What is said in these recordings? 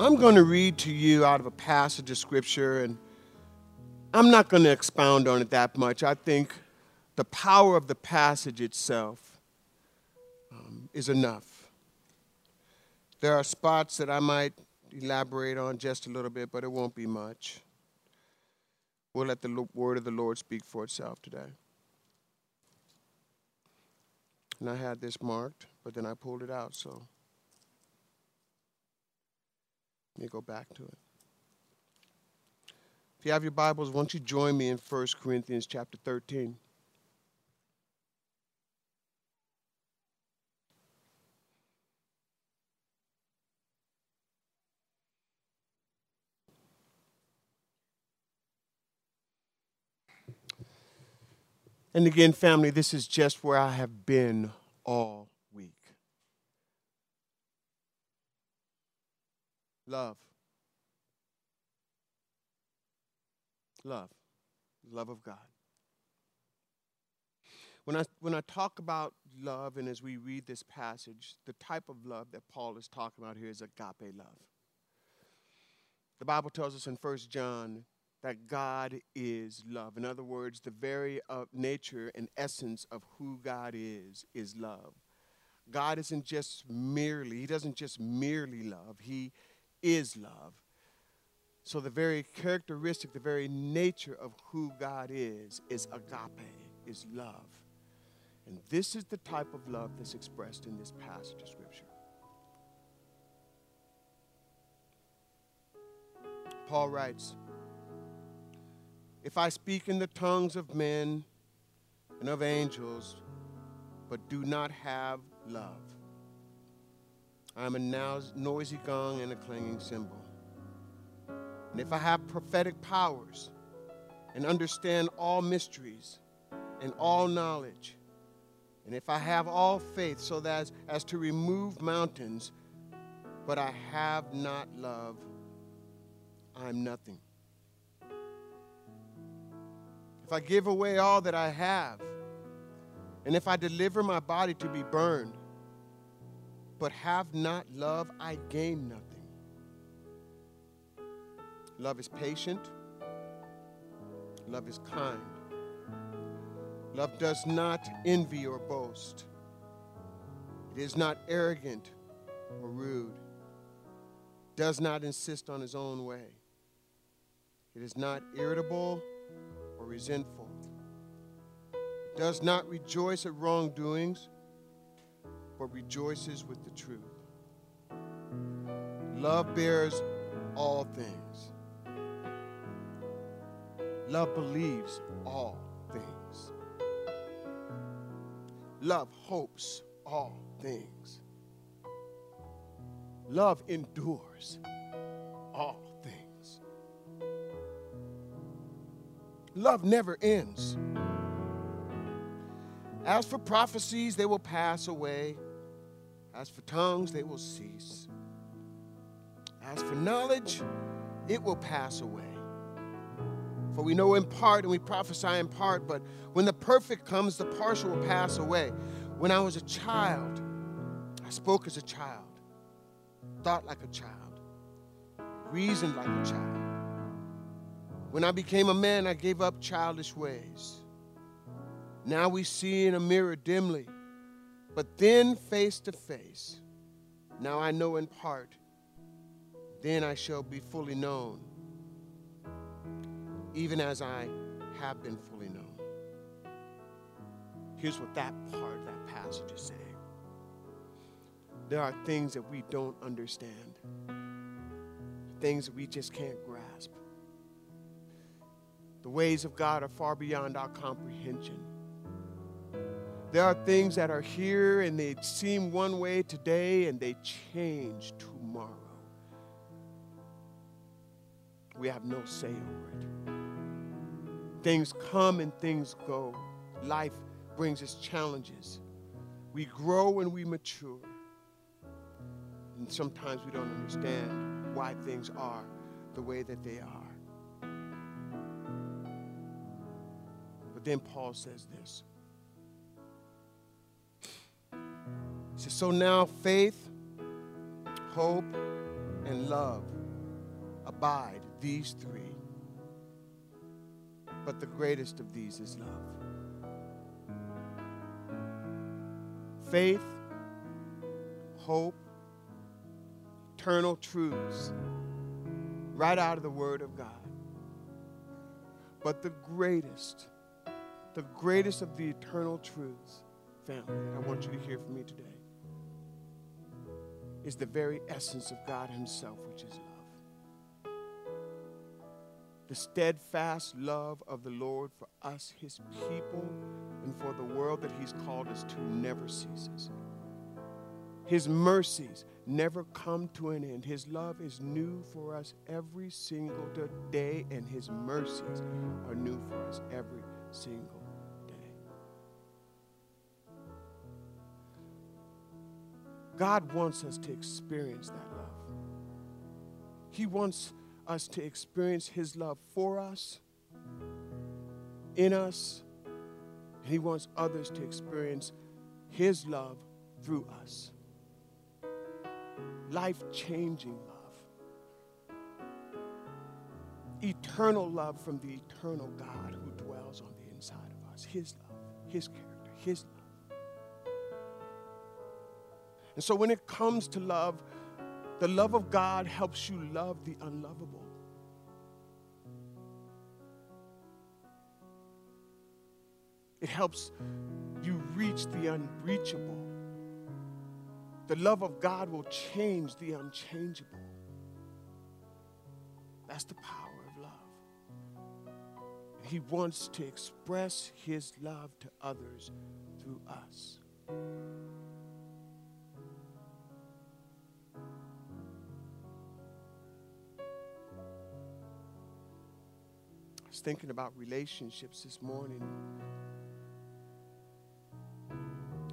I'm going to read to you out of a passage of Scripture, and I'm not going to expound on it that much. I think the power of the passage itself um, is enough. There are spots that I might elaborate on just a little bit, but it won't be much. We'll let the word of the Lord speak for itself today. And I had this marked, but then I pulled it out, so let me go back to it. If you have your Bibles, won't you join me in 1 Corinthians chapter 13? And again, family, this is just where I have been all week. Love. Love. Love of God. When I, when I talk about love, and as we read this passage, the type of love that Paul is talking about here is agape love. The Bible tells us in 1 John that God is love. In other words, the very uh, nature and essence of who God is is love. God isn't just merely, He doesn't just merely love, He is love. So the very characteristic, the very nature of who God is, is agape, is love. And this is the type of love that's expressed in this passage of Scripture. Paul writes, if I speak in the tongues of men and of angels, but do not have love, I am a noisy gong and a clanging cymbal. And if I have prophetic powers and understand all mysteries and all knowledge, and if I have all faith so that as, as to remove mountains, but I have not love, I'm nothing. if I give away all that I have, and if I deliver my body to be burned, but have not love, I gain nothing. Love is patient. Love is kind. Love does not envy or boast. It is not arrogant or rude. Does not insist on his own way. It is not irritable or resentful, does not rejoice at wrongdoings, but rejoices with the truth. Love bears all things. Love believes all things. Love hopes all things. Love endures all things. Love never ends. As for prophecies, they will pass away. As for tongues, they will cease. As for knowledge, it will pass away. For we know in part and we prophesy in part, but when the perfect comes, the partial will pass away. When I was a child, I spoke as a child, thought like a child, reasoned like a child. When I became a man, I gave up childish ways. Now we see in a mirror dimly, but then face to face. Now I know in part, then I shall be fully known, even as I have been fully known. Here's what that part of that passage is saying there are things that we don't understand, things that we just can't grasp. The ways of God are far beyond our comprehension. There are things that are here and they seem one way today and they change tomorrow. We have no say over it. Things come and things go. Life brings us challenges. We grow and we mature. And sometimes we don't understand why things are the way that they are. But then Paul says this. Says, So now faith, hope, and love abide, these three. But the greatest of these is love. Faith, hope, eternal truths, right out of the Word of God. But the greatest, the greatest of the eternal truths, family, I want you to hear from me today, is the very essence of God Himself, which is love. The steadfast love of the Lord for us, His people, and for the world that He's called us to never ceases. His mercies never come to an end. His love is new for us every single day, and His mercies are new for us every single God wants us to experience that love. He wants us to experience His love for us, in us, and He wants others to experience His love through us life changing love, eternal love from the eternal God who dwells on the inside of us, His love, His character, His love. And so when it comes to love, the love of God helps you love the unlovable. It helps you reach the unreachable. The love of God will change the unchangeable. That's the power of love. He wants to express His love to others through us. Was thinking about relationships this morning.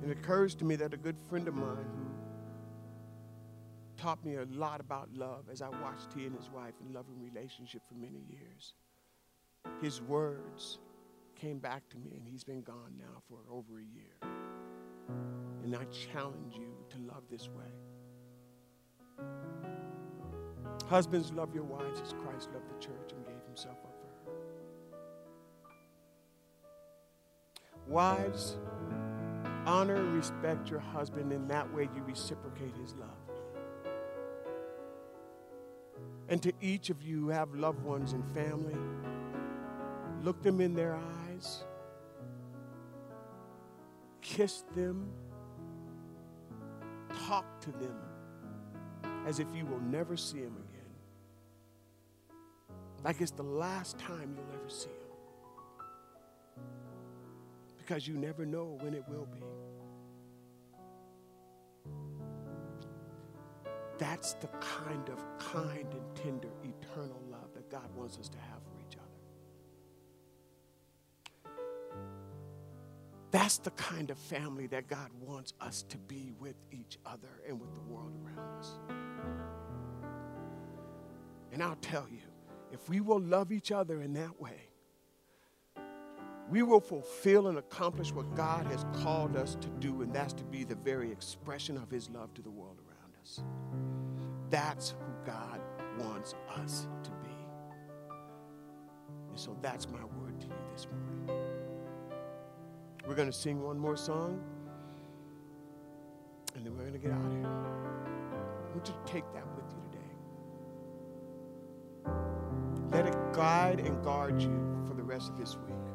It occurs to me that a good friend of mine who taught me a lot about love as I watched he and his wife in loving relationship for many years. His words came back to me, and he's been gone now for over a year. And I challenge you to love this way. Husbands, love your wives as Christ loved the church and gave himself Wives, honor respect your husband, in that way you reciprocate his love. And to each of you who have loved ones and family, look them in their eyes, kiss them, talk to them as if you will never see them again. Like it's the last time you'll ever see them. Because you never know when it will be. That's the kind of kind and tender, eternal love that God wants us to have for each other. That's the kind of family that God wants us to be with each other and with the world around us. And I'll tell you, if we will love each other in that way, we will fulfill and accomplish what God has called us to do, and that's to be the very expression of His love to the world around us. That's who God wants us to be. And so that's my word to you this morning. We're going to sing one more song, and then we're going to get out of here. I want you to take that with you today. Let it guide and guard you for the rest of this week.